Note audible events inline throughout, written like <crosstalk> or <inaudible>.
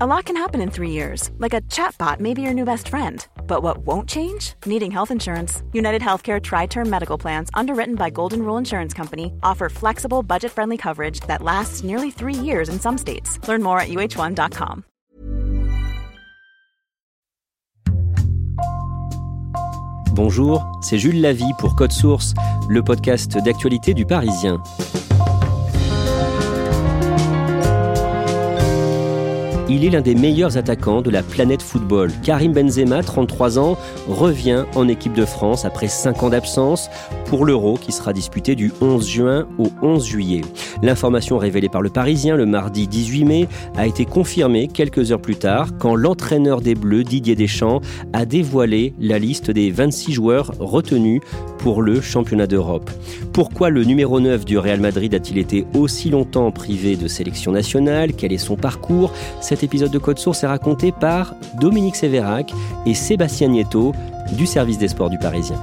A lot can happen in three years, like a chatbot may be your new best friend. But what won't change? Needing health insurance. United Healthcare Tri Term Medical Plans, underwritten by Golden Rule Insurance Company, offer flexible, budget friendly coverage that lasts nearly three years in some states. Learn more at uh1.com. Bonjour, c'est Jules Lavie pour Code Source, le podcast d'actualité du Parisien. Il est l'un des meilleurs attaquants de la planète football. Karim Benzema, 33 ans, revient en équipe de France après 5 ans d'absence pour l'Euro qui sera disputé du 11 juin au 11 juillet. L'information révélée par le Parisien le mardi 18 mai a été confirmée quelques heures plus tard quand l'entraîneur des Bleus, Didier Deschamps, a dévoilé la liste des 26 joueurs retenus pour le championnat d'Europe. Pourquoi le numéro 9 du Real Madrid a-t-il été aussi longtemps privé de sélection nationale? Quel est son parcours? Épisode de Code Source est raconté par Dominique Sévérac et Sébastien Nieto du service des sports du Parisien.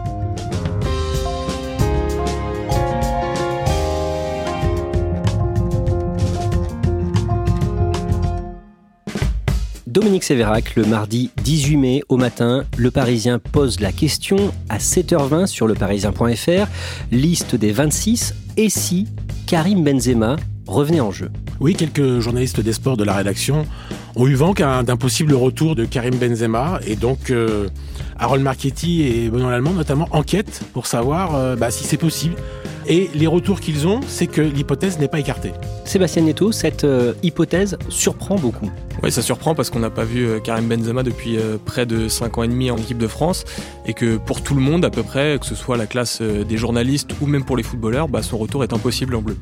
Dominique Sévérac, le mardi 18 mai au matin, le Parisien pose la question à 7h20 sur leparisien.fr, liste des 26, et si Karim Benzema revenait en jeu Oui, quelques journalistes des sports de la rédaction ont eu vent d'un possible retour de Karim Benzema, et donc euh, Harold Marchetti et Benoît Lallemand notamment enquêtent pour savoir euh, bah, si c'est possible. Et les retours qu'ils ont, c'est que l'hypothèse n'est pas écartée. Sébastien Neto, cette euh, hypothèse surprend beaucoup. Oui, ça surprend parce qu'on n'a pas vu euh, Karim Benzema depuis euh, près de 5 ans et demi en équipe de France et que pour tout le monde à peu près, que ce soit la classe des journalistes ou même pour les footballeurs, bah, son retour est impossible en bleu.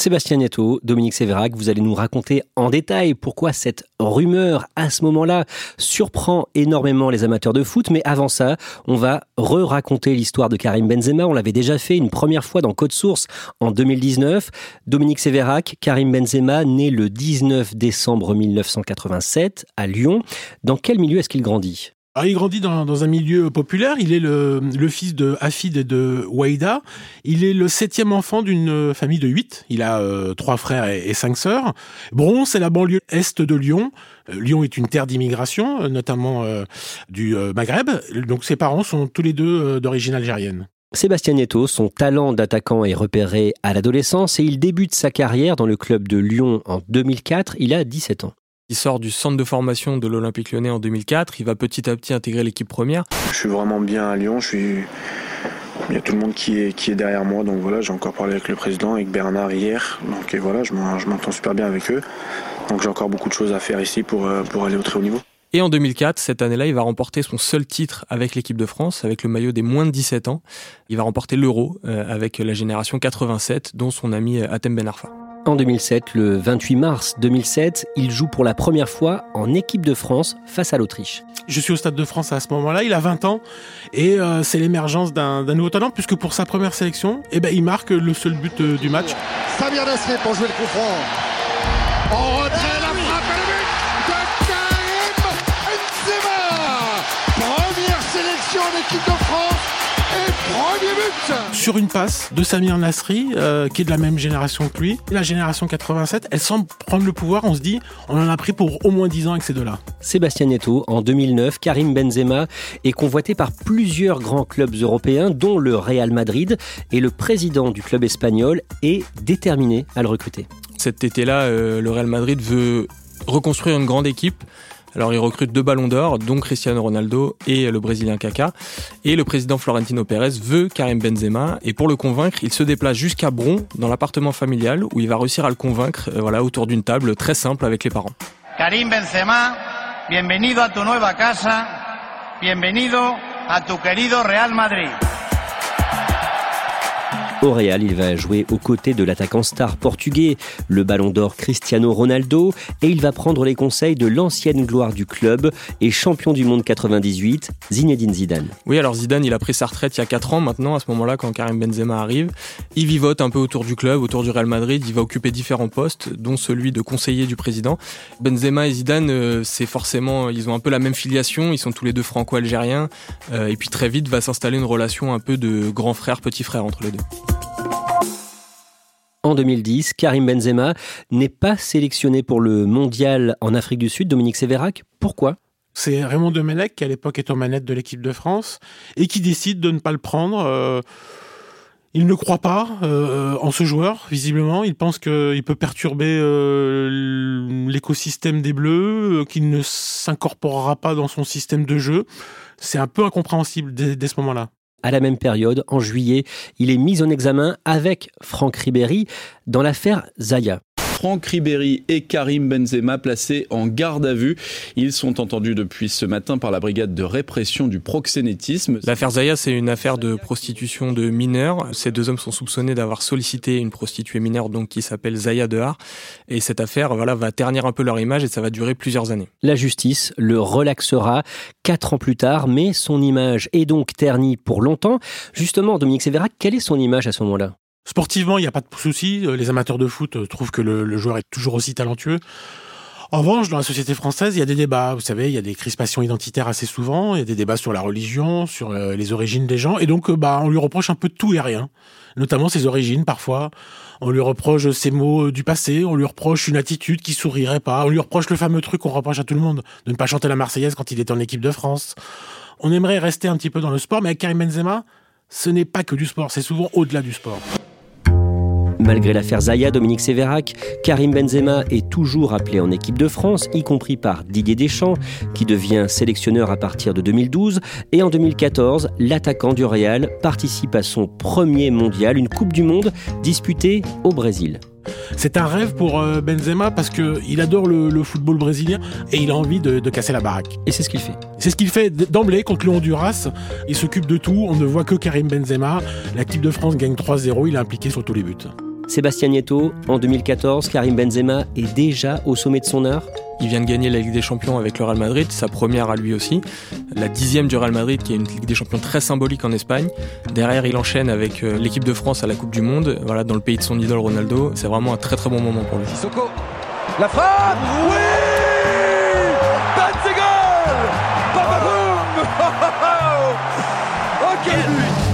Sébastien Nieto, Dominique Sévérac, vous allez nous raconter en détail pourquoi cette rumeur à ce moment-là surprend énormément les amateurs de foot. Mais avant ça, on va re-raconter l'histoire de Karim Benzema. On l'avait déjà fait une première fois dans Code Source en 2019. Dominique Sévérac, Karim Benzema, né le 19 décembre 1987 à Lyon. Dans quel milieu est-ce qu'il grandit? Il grandit dans, un milieu populaire. Il est le, fils de Hafid et de Waïda. Il est le septième enfant d'une famille de huit. Il a euh, trois frères et, cinq sœurs. Bron, c'est la banlieue est de Lyon. Euh, Lyon est une terre d'immigration, euh, notamment du Maghreb. Donc ses parents sont tous les deux d'origine algérienne. Sébastien Nieto, son talent d'attaquant est repéré à l'adolescence et il débute sa carrière dans le club de Lyon en 2004. Il a 17 ans. Il sort du centre de formation de l'Olympique lyonnais en 2004. Il va petit à petit intégrer l'équipe première. Je suis vraiment bien à Lyon. Je suis... Il y a tout le monde qui est, qui est derrière moi. Donc voilà, j'ai encore parlé avec le président, avec Bernard hier. Donc et voilà, je m'entends super bien avec eux. Donc j'ai encore beaucoup de choses à faire ici pour, euh, pour aller au très haut niveau. Et en 2004, cette année-là, il va remporter son seul titre avec l'équipe de France, avec le maillot des moins de 17 ans. Il va remporter l'Euro euh, avec la génération 87, dont son ami Atem Ben Arfa. En 2007, le 28 mars 2007, il joue pour la première fois en équipe de France face à l'Autriche. Je suis au Stade de France à ce moment-là, il a 20 ans et euh, c'est l'émergence d'un nouveau talent puisque pour sa première sélection, eh ben, il marque le seul but euh, du match. Samir Nasri pour jouer le coup franc. En retrait, la frappe et le but de Karim Benzema Première sélection en équipe de France sur une passe de Samir Nasri, euh, qui est de la même génération que lui, la génération 87, elle semble prendre le pouvoir. On se dit, on en a pris pour au moins 10 ans avec ces deux-là. Sébastien Neto, en 2009, Karim Benzema est convoité par plusieurs grands clubs européens, dont le Real Madrid, et le président du club espagnol est déterminé à le recruter. Cet été-là, euh, le Real Madrid veut reconstruire une grande équipe alors il recrute deux ballons d'or, dont Cristiano Ronaldo et le Brésilien Kaká. Et le président Florentino Pérez veut Karim Benzema. Et pour le convaincre, il se déplace jusqu'à Bron, dans l'appartement familial, où il va réussir à le convaincre, euh, voilà, autour d'une table très simple avec les parents. Karim Benzema, bienvenido a tu nueva casa, bienvenido a tu querido Real Madrid. Au Real, il va jouer aux côtés de l'attaquant star portugais, le ballon d'or Cristiano Ronaldo, et il va prendre les conseils de l'ancienne gloire du club et champion du monde 98, Zinedine Zidane. Oui, alors Zidane, il a pris sa retraite il y a 4 ans maintenant, à ce moment-là, quand Karim Benzema arrive. Il vivote un peu autour du club, autour du Real Madrid, il va occuper différents postes, dont celui de conseiller du président. Benzema et Zidane, euh, c'est forcément, ils ont un peu la même filiation, ils sont tous les deux franco-algériens, euh, et puis très vite va s'installer une relation un peu de grand frère, petit frère entre les deux. En 2010, Karim Benzema n'est pas sélectionné pour le mondial en Afrique du Sud. Dominique Sévérac, pourquoi? C'est Raymond Domenech qui à l'époque est aux manettes de l'équipe de France et qui décide de ne pas le prendre. Euh, il ne croit pas euh, en ce joueur, visiblement. Il pense qu'il peut perturber euh, l'écosystème des Bleus, qu'il ne s'incorporera pas dans son système de jeu. C'est un peu incompréhensible dès ce moment-là. À la même période, en juillet, il est mis en examen avec Franck Ribéry dans l'affaire Zaya. Franck Ribéry et Karim Benzema placés en garde à vue. Ils sont entendus depuis ce matin par la brigade de répression du proxénétisme. L'affaire Zaya, c'est une affaire de prostitution de mineurs. Ces deux hommes sont soupçonnés d'avoir sollicité une prostituée mineure donc qui s'appelle Zaya Dehar. Et cette affaire voilà, va ternir un peu leur image et ça va durer plusieurs années. La justice le relaxera quatre ans plus tard, mais son image est donc ternie pour longtemps. Justement, Dominique Sévérac, quelle est son image à ce moment-là? Sportivement, il n'y a pas de souci. Euh, les amateurs de foot euh, trouvent que le, joueur est toujours aussi talentueux. En revanche, dans la société française, il y a des débats. Vous savez, il y a des crispations identitaires assez souvent. Il y a des débats sur la religion, sur euh, les origines des gens. Et donc, bah, on lui reproche un peu tout et rien. Notamment ses origines, parfois. On lui reproche ses mots du passé. On lui reproche une attitude qui sourirait pas. On lui reproche le fameux truc qu'on reproche à tout le monde. De ne pas chanter la Marseillaise quand il est en équipe de France. On aimerait rester un petit peu dans le sport, mais avec Karim Benzema, ce n'est pas que du sport. C'est souvent au-delà du sport. Malgré l'affaire Zaya, Dominique Sévérac, Karim Benzema est toujours appelé en équipe de France, y compris par Didier Deschamps, qui devient sélectionneur à partir de 2012. Et en 2014, l'attaquant du Real participe à son premier mondial, une Coupe du Monde disputée au Brésil. C'est un rêve pour euh, Benzema parce qu'il adore le, football brésilien et il a envie de, de casser la baraque. Et c'est ce qu'il fait. C'est ce qu'il fait d'emblée contre le Honduras. Il s'occupe de tout. On ne voit que Karim Benzema. L'équipe de France gagne 3-0. Il est impliqué sur tous les buts. Sébastien Nieto, en 2014, Karim Benzema est déjà au sommet de son art il vient de gagner la Ligue des Champions avec le Real Madrid, sa première à lui aussi. La dixième du Real Madrid, qui est une Ligue des Champions très symbolique en Espagne. Derrière, il enchaîne avec euh, l'équipe de France à la Coupe du Monde, voilà, dans le pays de son idole Ronaldo. C'est vraiment un très très bon moment pour lui. Sissoko, la frappe Oui Ok <laughs>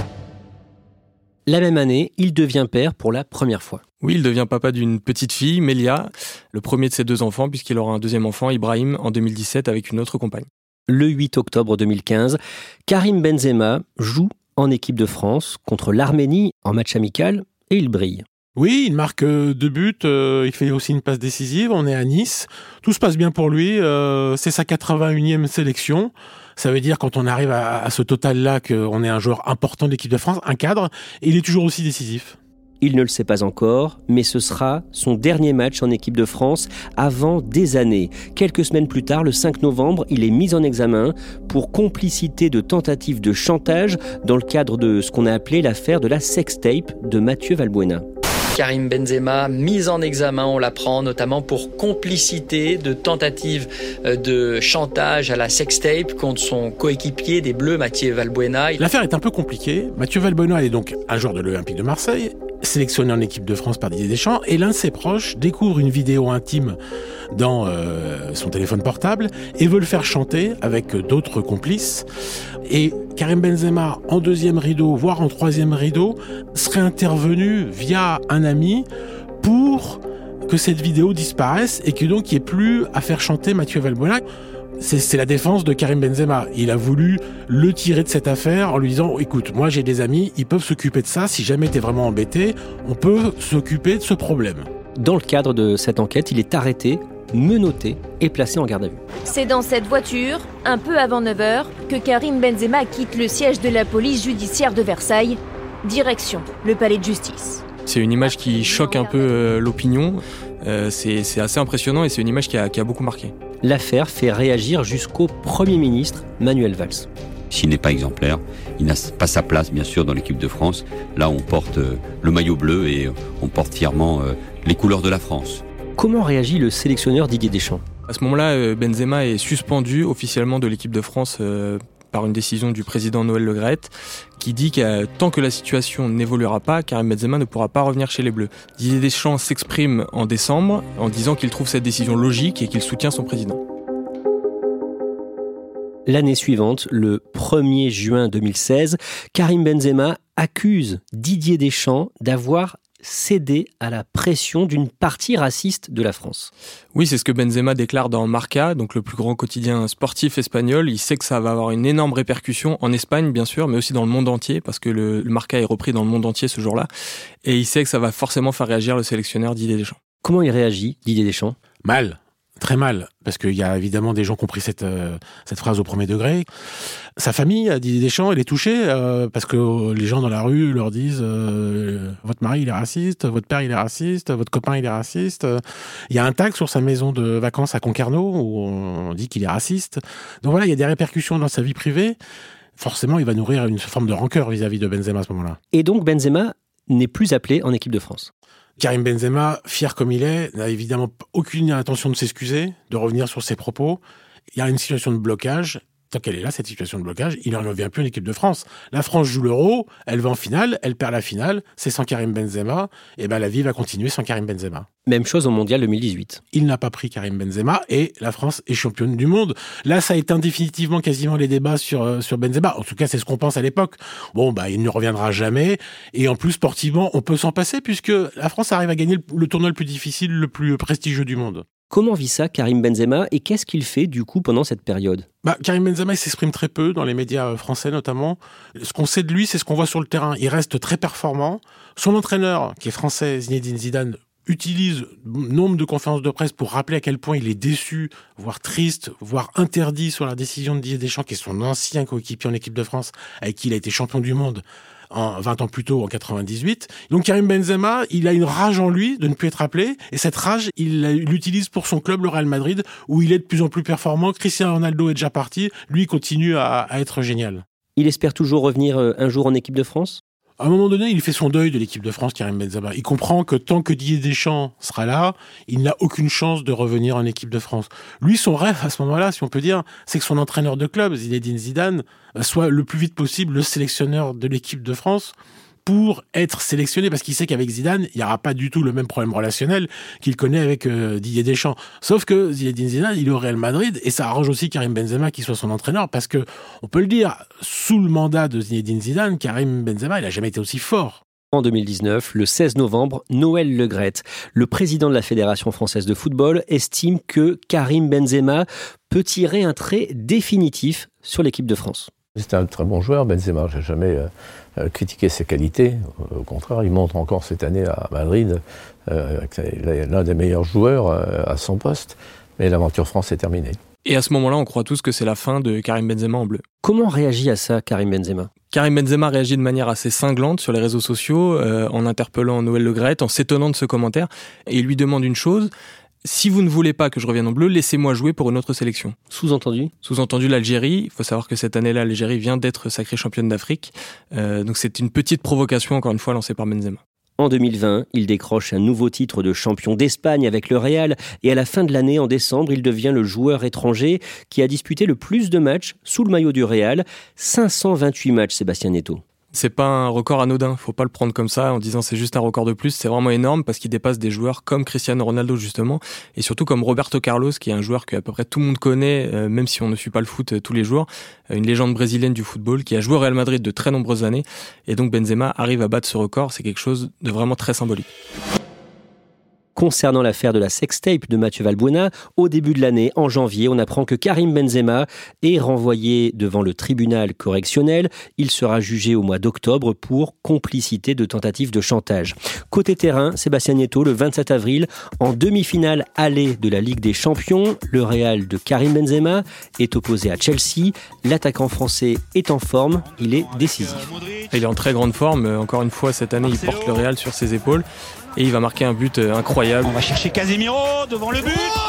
la même année, il devient père pour la première fois. Oui, il devient papa d'une petite fille, Melia, le premier de ses deux enfants, puisqu'il aura un deuxième enfant, Ibrahim, en 2017 avec une autre compagne. Le 8 octobre 2015, Karim Benzema joue en équipe de France contre l'Arménie en match amical et il brille. Oui, il marque euh, deux buts, euh, il fait aussi une passe décisive, on est à Nice, tout se passe bien pour lui, euh, c'est sa 81e sélection. Ça veut dire quand on arrive à, ce total-là qu'on est un joueur important de l'équipe de France, un cadre, il est toujours aussi décisif. Il ne le sait pas encore, mais ce sera son dernier match en équipe de France avant des années. Quelques semaines plus tard, le 5 novembre, il est mis en examen pour complicité de tentative de chantage dans le cadre de ce qu'on a appelé l'affaire de la sextape de Mathieu Valbuena. Karim Benzema, mis en examen, on l'apprend, notamment pour complicité de tentative euh, de chantage à la sextape contre son coéquipier des Bleus, Mathieu Valbuena. L'affaire est un peu compliquée. Mathieu Valbuena est donc un joueur de l'Olympique de Marseille, sélectionné en équipe de France par Didier Deschamps, et l'un de ses proches découvre une vidéo intime dans euh, son téléphone portable et veut le faire chanter avec d'autres complices. Et Karim Benzema, en deuxième rideau, voire en troisième rideau, serait intervenu via un ami pour que cette vidéo disparaisse et que donc il n'y ait plus à faire chanter Mathieu Valbuena. C'est la défense de Karim Benzema. Il a voulu le tirer de cette affaire en lui disant écoute, moi j'ai des amis, ils peuvent s'occuper de ça. Si jamais t'es vraiment embêté, on peut s'occuper de ce problème. Dans le cadre de cette enquête, il est arrêté menotté et placé en garde à vue. C'est dans cette voiture, un peu avant 9h, que Karim Benzema quitte le siège de la police judiciaire de Versailles, direction le palais de justice. C'est une image qui choque un peu euh, l'opinion. Euh, c'est assez impressionnant et c'est une image qui a, qui a beaucoup marqué. L'affaire fait réagir jusqu'au Premier ministre Manuel Valls. S'il n'est pas exemplaire, il n'a pas sa place, bien sûr, dans l'équipe de France. Là, on porte euh, le maillot bleu et on porte fièrement les couleurs de la France. Comment réagit le sélectionneur Didier Deschamps? À ce moment-là, Benzema est suspendu officiellement de l'équipe de France par une décision du président Noël Legrette qui dit que tant que la situation n'évoluera pas, Karim Benzema ne pourra pas revenir chez les Bleus. Didier Deschamps s'exprime en décembre en disant qu'il trouve cette décision logique et qu'il soutient son président. L'année suivante, le 1er juin 2016, Karim Benzema accuse Didier Deschamps d'avoir cédé à la pression d'une partie raciste de la France. Oui, c'est ce que Benzema déclare dans Marca, donc le plus grand quotidien sportif espagnol. Il sait que ça va avoir une énorme répercussion en Espagne, bien sûr, mais aussi dans le monde entier, parce que le, le Marca est repris dans le monde entier ce jour-là. Et il sait que ça va forcément faire réagir le sélectionneur Didier Deschamps. Comment il réagit, Didier Deschamps? Mal très mal, parce qu'il y a évidemment des gens qui ont pris cette, euh, cette phrase au premier degré. Sa famille, Didier Deschamps, elle est touchée, euh, parce que les gens dans la rue leur disent euh, Votre mari, il est raciste, votre père, il est raciste, votre copain, il est raciste. Il y a un tag sur sa maison de vacances à Concarneau, où on dit qu'il est raciste. Donc voilà, il y a des répercussions dans sa vie privée. Forcément, il va nourrir une forme de rancœur vis-à-vis de Benzema à ce moment-là. Et donc Benzema n'est plus appelé en équipe de France Karim Benzema, fier comme il est, n'a évidemment aucune intention de s'excuser, de revenir sur ses propos. Il y a une situation de blocage tant qu'elle est là, cette situation de blocage, il n'en revient plus en équipe de France. La France joue l'euro, elle va en finale, elle perd la finale, c'est sans Karim Benzema, et ben la vie va continuer sans Karim Benzema. Même chose au Mondial 2018. Il n'a pas pris Karim Benzema et la France est championne du monde. Là, ça éteint définitivement quasiment les débats sur, euh, sur Benzema. En tout cas, c'est ce qu'on pense à l'époque. Bon, bah, il ne reviendra jamais. Et en plus, sportivement, on peut s'en passer puisque la France arrive à gagner le tournoi le plus difficile, le plus prestigieux du monde. Comment vit ça Karim Benzema et qu'est-ce qu'il fait du coup pendant cette période? Bah, Karim Benzema s'exprime très peu dans les médias euh, français notamment. Ce qu'on sait de lui, c'est ce qu'on voit sur le terrain. Il reste très performant. Son entraîneur, qui est français, Zinedine Zidane, utilise nombre de conférences de presse pour rappeler à quel point il est déçu, voire triste, voire interdit sur la décision de Didier Deschamps, qui est son ancien coéquipier en équipe de France, avec qui il a été champion du monde en 20 ans plus tôt, en 98. Donc Karim Benzema, il a une rage en lui de ne plus être appelé, et cette rage, il l'utilise pour son club, le Real Madrid, où il est de plus en plus performant. Cristiano Ronaldo est déjà parti, lui continue à, à être génial. Il espère toujours revenir euh, un jour en équipe de France? À un moment donné, il fait son deuil de l'équipe de France, Karim Benzema. Il comprend que tant que Didier Deschamps sera là, il n'a aucune chance de revenir en équipe de France. Lui, son rêve à ce moment-là, si on peut dire, c'est que son entraîneur de club, Zinedine Zidane, soit le plus vite possible le sélectionneur de l'équipe de France pour être sélectionné parce qu'il sait qu'avec Zidane, il n'y aura pas du tout le même problème relationnel qu'il connaît avec euh, Didier Deschamps. Sauf que Zinedine Zidane, il est au Real Madrid et ça arrange aussi Karim Benzema qui soit son entraîneur parce que on peut le dire, sous le mandat de Zinedine Zidane, Karim Benzema, il a jamais été aussi fort. En 2019, le 16 novembre, Noël Legrette, le président de la Fédération française de football, estime que Karim Benzema peut tirer un trait définitif sur l'équipe de France. C'est un très bon joueur, Benzema. J'ai jamais euh, euh, critiqué ses qualités. Au contraire, il montre encore cette année à Madrid euh, l'un des meilleurs joueurs à son poste. Mais l'aventure France est terminée. Et à ce moment-là, on croit tous que c'est la fin de Karim Benzema en bleu. Comment réagit à ça Karim Benzema? Karim Benzema réagit de manière assez cinglante sur les réseaux sociaux, en interpellant Noël Le en s'étonnant de ce commentaire, et il lui demande une chose si vous ne voulez pas que je revienne en bleu, laissez-moi jouer pour une autre sélection. Sous-entendu Sous-entendu l'Algérie. Il faut savoir que cette année-là, l'Algérie vient d'être sacrée championne d'Afrique. Euh, donc c'est une petite provocation, encore une fois, lancée par Benzema. En 2020, il décroche un nouveau titre de champion d'Espagne avec le Real et à la fin de l'année, en décembre, il devient le joueur étranger qui a disputé le plus de matchs sous le maillot du Real, 528 matchs Sébastien Neto c'est pas un record anodin. Faut pas le prendre comme ça en disant c'est juste un record de plus. C'est vraiment énorme parce qu'il dépasse des joueurs comme Cristiano Ronaldo justement et surtout comme Roberto Carlos qui est un joueur que à peu près tout le monde connaît, euh, même si on ne suit pas le foot euh, tous les jours. Euh, une légende brésilienne du football qui a joué au Real Madrid de très nombreuses années et donc Benzema arrive à battre ce record. C'est quelque chose de vraiment très symbolique. Concernant l'affaire de la sextape de Mathieu Valbuena, au début de l'année, en janvier, on apprend que Karim Benzema est renvoyé devant le tribunal correctionnel. Il sera jugé au mois d'octobre pour complicité de tentative de chantage. Côté terrain, Sébastien Nieto, le 27 avril, en demi-finale allée de la Ligue des Champions, le Real de Karim Benzema est opposé à Chelsea. L'attaquant français est en forme, il est décisif. Il est en très grande forme. Encore une fois, cette année, il porte le Real sur ses épaules et il va marquer un but euh, incroyable. On va chercher Casemiro devant le but. Oh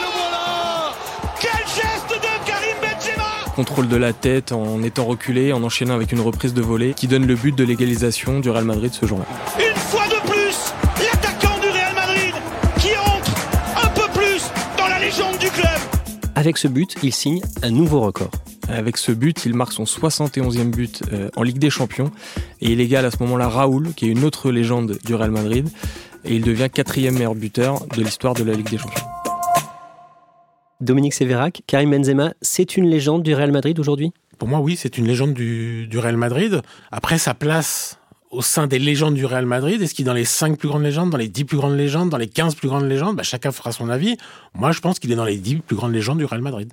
le voilà Quel geste de Karim Benzema contrôle de la tête, en étant reculé, en enchaînant avec une reprise de volée qui donne le but de l'égalisation du Real Madrid ce jour-là. Une fois de plus, l'attaquant du Real Madrid qui entre un peu plus dans la légende du club. Avec ce but, il signe un nouveau record. Avec ce but, il marque son 71e but euh, en Ligue des Champions et il égale à ce moment-là Raoul, qui est une autre légende du Real Madrid, et il devient quatrième meilleur buteur de l'histoire de la Ligue des Champions. Dominique Sévérac, Karim Benzema, c'est une légende du Real Madrid aujourd'hui? Pour moi, oui, c'est une légende du, du Real Madrid. Après, sa place au sein des légendes du Real Madrid Est-ce qu'il est dans les 5 plus grandes légendes, dans les 10 plus grandes légendes, dans les 15 plus grandes légendes? Bah, Chacun fera son avis. Moi, je pense qu'il est dans les 10 plus grandes légendes du Real Madrid.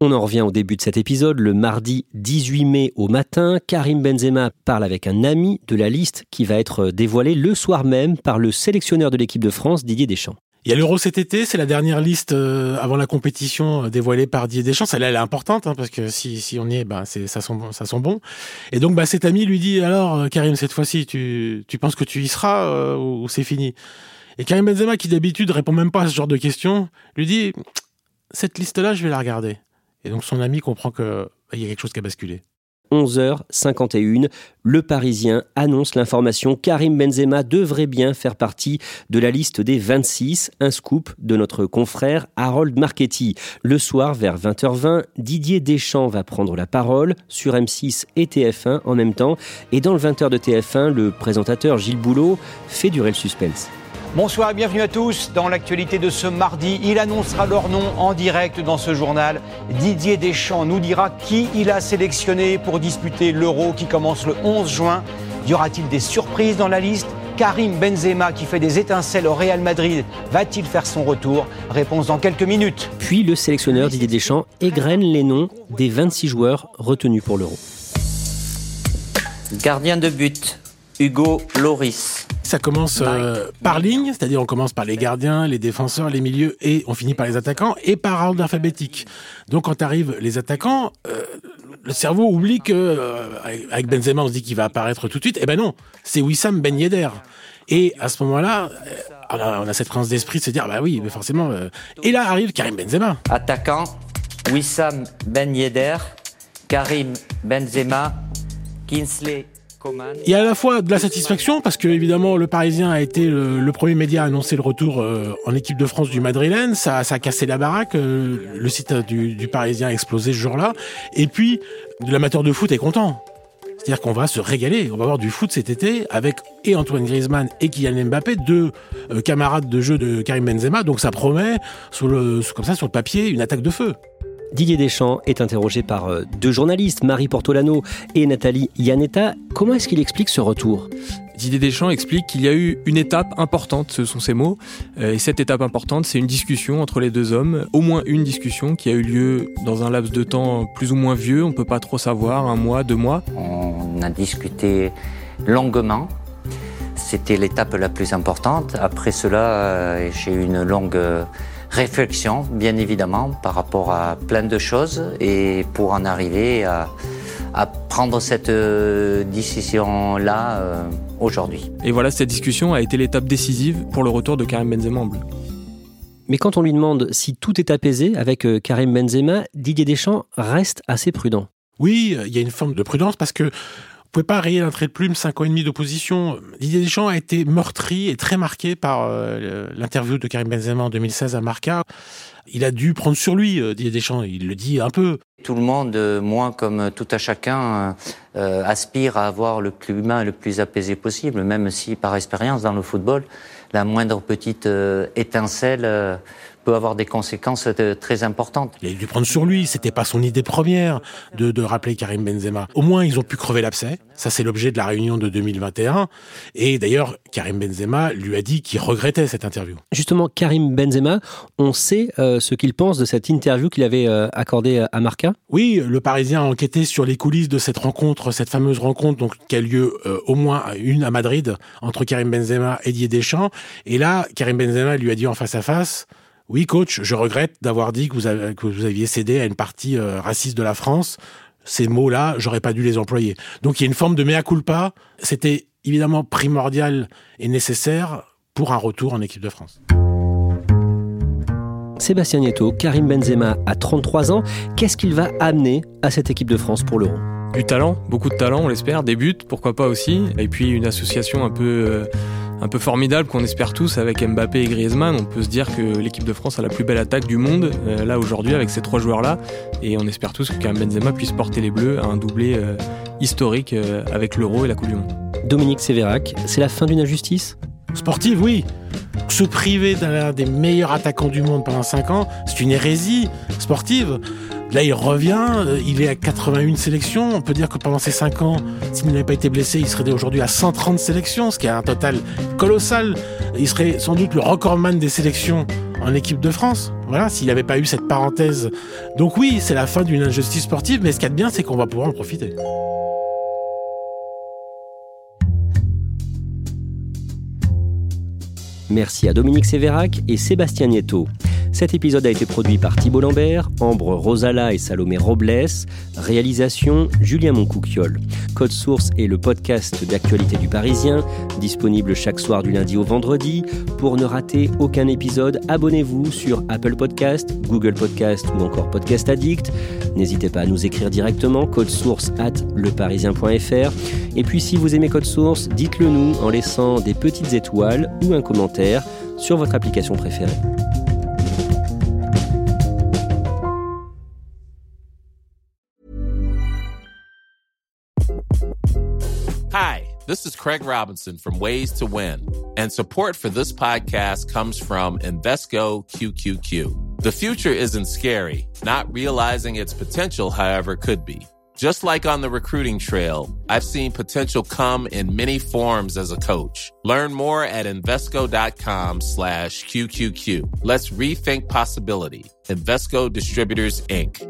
On en revient au début de cet épisode. Le mardi 18 mai au matin, Karim Benzema parle avec un ami de la liste qui va être dévoilée le soir même par le sélectionneur de l'équipe de France, Didier Deschamps. Il y a l'Euro cet été, c'est la dernière liste euh, avant la compétition euh, dévoilée par Didier Deschamps. Celle-là, elle est importante hein, parce que si, on y est, bah, ça, sent, ça sent bon. Et donc, bah, cet ami lui dit alors, euh, Karim, cette fois-ci, tu, penses que tu y seras ou c'est fini? Et Karim Benzema, qui d'habitude répond même pas à ce genre de questions, lui dit cette liste-là, je vais la regarder. Et donc son ami comprend qu'il bah, y a quelque chose qui a basculé. 11h51, le Parisien annonce l'information Karim Benzema devrait bien faire partie de la liste des 26, un scoop de notre confrère Harold Marchetti. Le soir, vers 20h20, Didier Deschamps va prendre la parole sur M6 et TF1 en même temps. Et dans le 20h de TF1, le présentateur Gilles Boulot fait durer le suspense. Bonsoir et bienvenue à tous. Dans l'actualité de ce mardi, il annoncera leur nom en direct dans ce journal. Didier Deschamps nous dira qui il a sélectionné pour disputer l'Euro qui commence le 11 juin. Y aura-t-il des surprises dans la liste? Karim Benzema, qui fait des étincelles au Real Madrid, va-t-il faire son retour? Réponse dans quelques minutes. Puis le sélectionneur Didier Deschamps égrène les noms des 26 joueurs retenus pour l'Euro. Gardien de but, Hugo Loris. Ça commence euh, par ligne, c'est-à-dire on commence par les gardiens, les défenseurs, les milieux et on finit par les attaquants et par ordre alphabétique. Donc quand arrivent les attaquants, euh, le cerveau oublie que euh, avec Benzema on se dit qu'il va apparaître tout de suite. Eh ben non, c'est Wissam Ben Yedder. Et à ce moment-là, on a, on a cette transe d'esprit de se dire bah oui, mais forcément. et là arrive Karim Benzema. Attaquant, Wissam Ben Yedder, Karim Benzema, Kinsley il y a à la fois de la satisfaction parce que évidemment le Parisien a été le, premier média à annoncer le retour euh, en équipe de France du Madrilène, ça, a cassé la baraque, euh, le site du, Parisien a explosé ce jour-là, et puis l'amateur de foot est content. C'est-à-dire qu'on va se régaler, on va avoir du foot cet été avec et Antoine Griezmann et Kylian Mbappé, deux euh, camarades de jeu de Karim Benzema, donc ça promet comme ça sur le papier une attaque de feu. Didier Deschamps est interrogé par euh, deux journalistes, Marie Portolano et Nathalie Yanetta. Comment est-ce qu'il explique ce retour? Didier Deschamps explique qu'il y a eu une étape importante, ce sont ses mots, euh, et cette étape importante, c'est une discussion entre les deux hommes, au moins une discussion qui a eu lieu dans un laps de temps plus ou moins vieux, on ne peut pas trop savoir, un mois, deux mois. On a discuté longuement, c'était l'étape la plus importante. Après cela, euh, j'ai eu une longue réflexion, bien évidemment, par rapport à plein de choses et pour en arriver à, prendre cette euh, décision-là euh, aujourd'hui. Et voilà, cette discussion a été l'étape décisive pour le retour de Karim Benzema en bleu. Mais quand on lui demande si tout est apaisé avec euh, Karim Benzema, Didier Deschamps reste assez prudent. Oui, il y a une forme de prudence parce que vous pouvez pas rayer d'un trait de plume cinq ans et demi d'opposition. Didier Deschamps a été meurtri et très marqué par euh, l'interview de Karim Benzema en 2016 à Marca. Il a dû prendre sur lui, euh, Didier Deschamps, il le dit un peu. Tout le monde, euh, moi comme tout à chacun, aspire à avoir le climat le plus apaisé possible, même si par expérience dans le football, la moindre petite étincelle peut avoir des conséquences euh, très importantes. Il a dû prendre sur lui, c'était pas son idée première de, de rappeler Karim Benzema. Au moins, ils ont pu crever l'abcès. Ça, c'est l'objet de la réunion de 2021. Et d'ailleurs, Karim Benzema lui a dit qu'il regrettait cette interview. Justement, Karim Benzema, on sait euh, ce qu'il pense de cette interview qu'il avait euh, accordée à Marca Oui, le Parisien a enquêté sur les coulisses de cette rencontre, cette fameuse rencontre donc, qui a lieu au moins une à Madrid entre Karim Benzema et Didier Deschamps. Et là, Karim Benzema lui a dit en face à face oui, coach, je regrette d'avoir dit que vous, aviez cédé à une partie euh, raciste de la France. Ces mots-là, j'aurais pas dû les employer. Donc il y a une forme de mea culpa. C'était évidemment primordial et nécessaire pour un retour en équipe de France. Sébastien Nieto, Karim Benzema a 33 ans. Qu'est-ce qu'il va amener à cette équipe de France pour l'Euro Du talent, beaucoup de talent, on l'espère, des buts, pourquoi pas aussi. Et puis une association un peu, euh, un peu formidable qu'on espère tous avec Mbappé et Griezmann. On peut se dire que l'équipe de France a la plus belle attaque du monde, euh, là aujourd'hui, avec ces trois joueurs-là. Et on espère tous que Karim Benzema puisse porter les Bleus à un doublé euh, historique avec l'Euro et la Coupe du Monde. Dominique Sévérac, c'est la fin d'une injustice? Sportive, oui. Se priver d'un des meilleurs attaquants du monde pendant 5 ans, c'est une hérésie sportive. Là, il revient, euh, il est à 81 sélections. On peut dire que pendant ces 5 ans, s'il n'avait pas été blessé, il serait aujourd'hui à 130 sélections, ce qui est un total colossal. Il serait sans doute le recordman des sélections en équipe de France. Voilà, s'il n'avait pas eu cette parenthèse. Donc oui, c'est la fin d'une injustice sportive, mais ce qu'il y a de bien, c'est qu'on va pouvoir en profiter. Merci à Dominique Sévérac et Sébastien Nieto. Cet épisode a été produit par Thibault Lambert, Ambre Rosala et Salomé Robles. Réalisation Julien Moncouquiol. Code Source est le podcast d'actualité du Parisien, disponible chaque soir du lundi au vendredi. Pour ne rater aucun épisode, abonnez-vous sur Apple Podcast, Google Podcast ou encore Podcast Addict. N'hésitez pas à nous écrire directement code source at leparisien.fr. Et puis si vous aimez Code Source, dites-le nous en laissant des petites étoiles ou un commentaire sur votre application préférée. Hi, this is Craig Robinson from Ways to Win, and support for this podcast comes from Invesco QQQ. The future isn't scary, not realizing its potential, however, could be. Just like on the recruiting trail, I've seen potential come in many forms as a coach. Learn more at Invesco.com slash QQQ. Let's rethink possibility. Investco Distributors, Inc.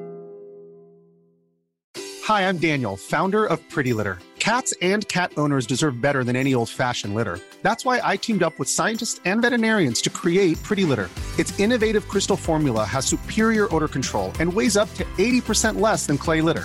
Hi, I'm Daniel, founder of Pretty Litter. Cats and cat owners deserve better than any old-fashioned litter. That's why I teamed up with scientists and veterinarians to create Pretty Litter. Its innovative crystal formula has superior odor control and weighs up to 80% less than clay litter.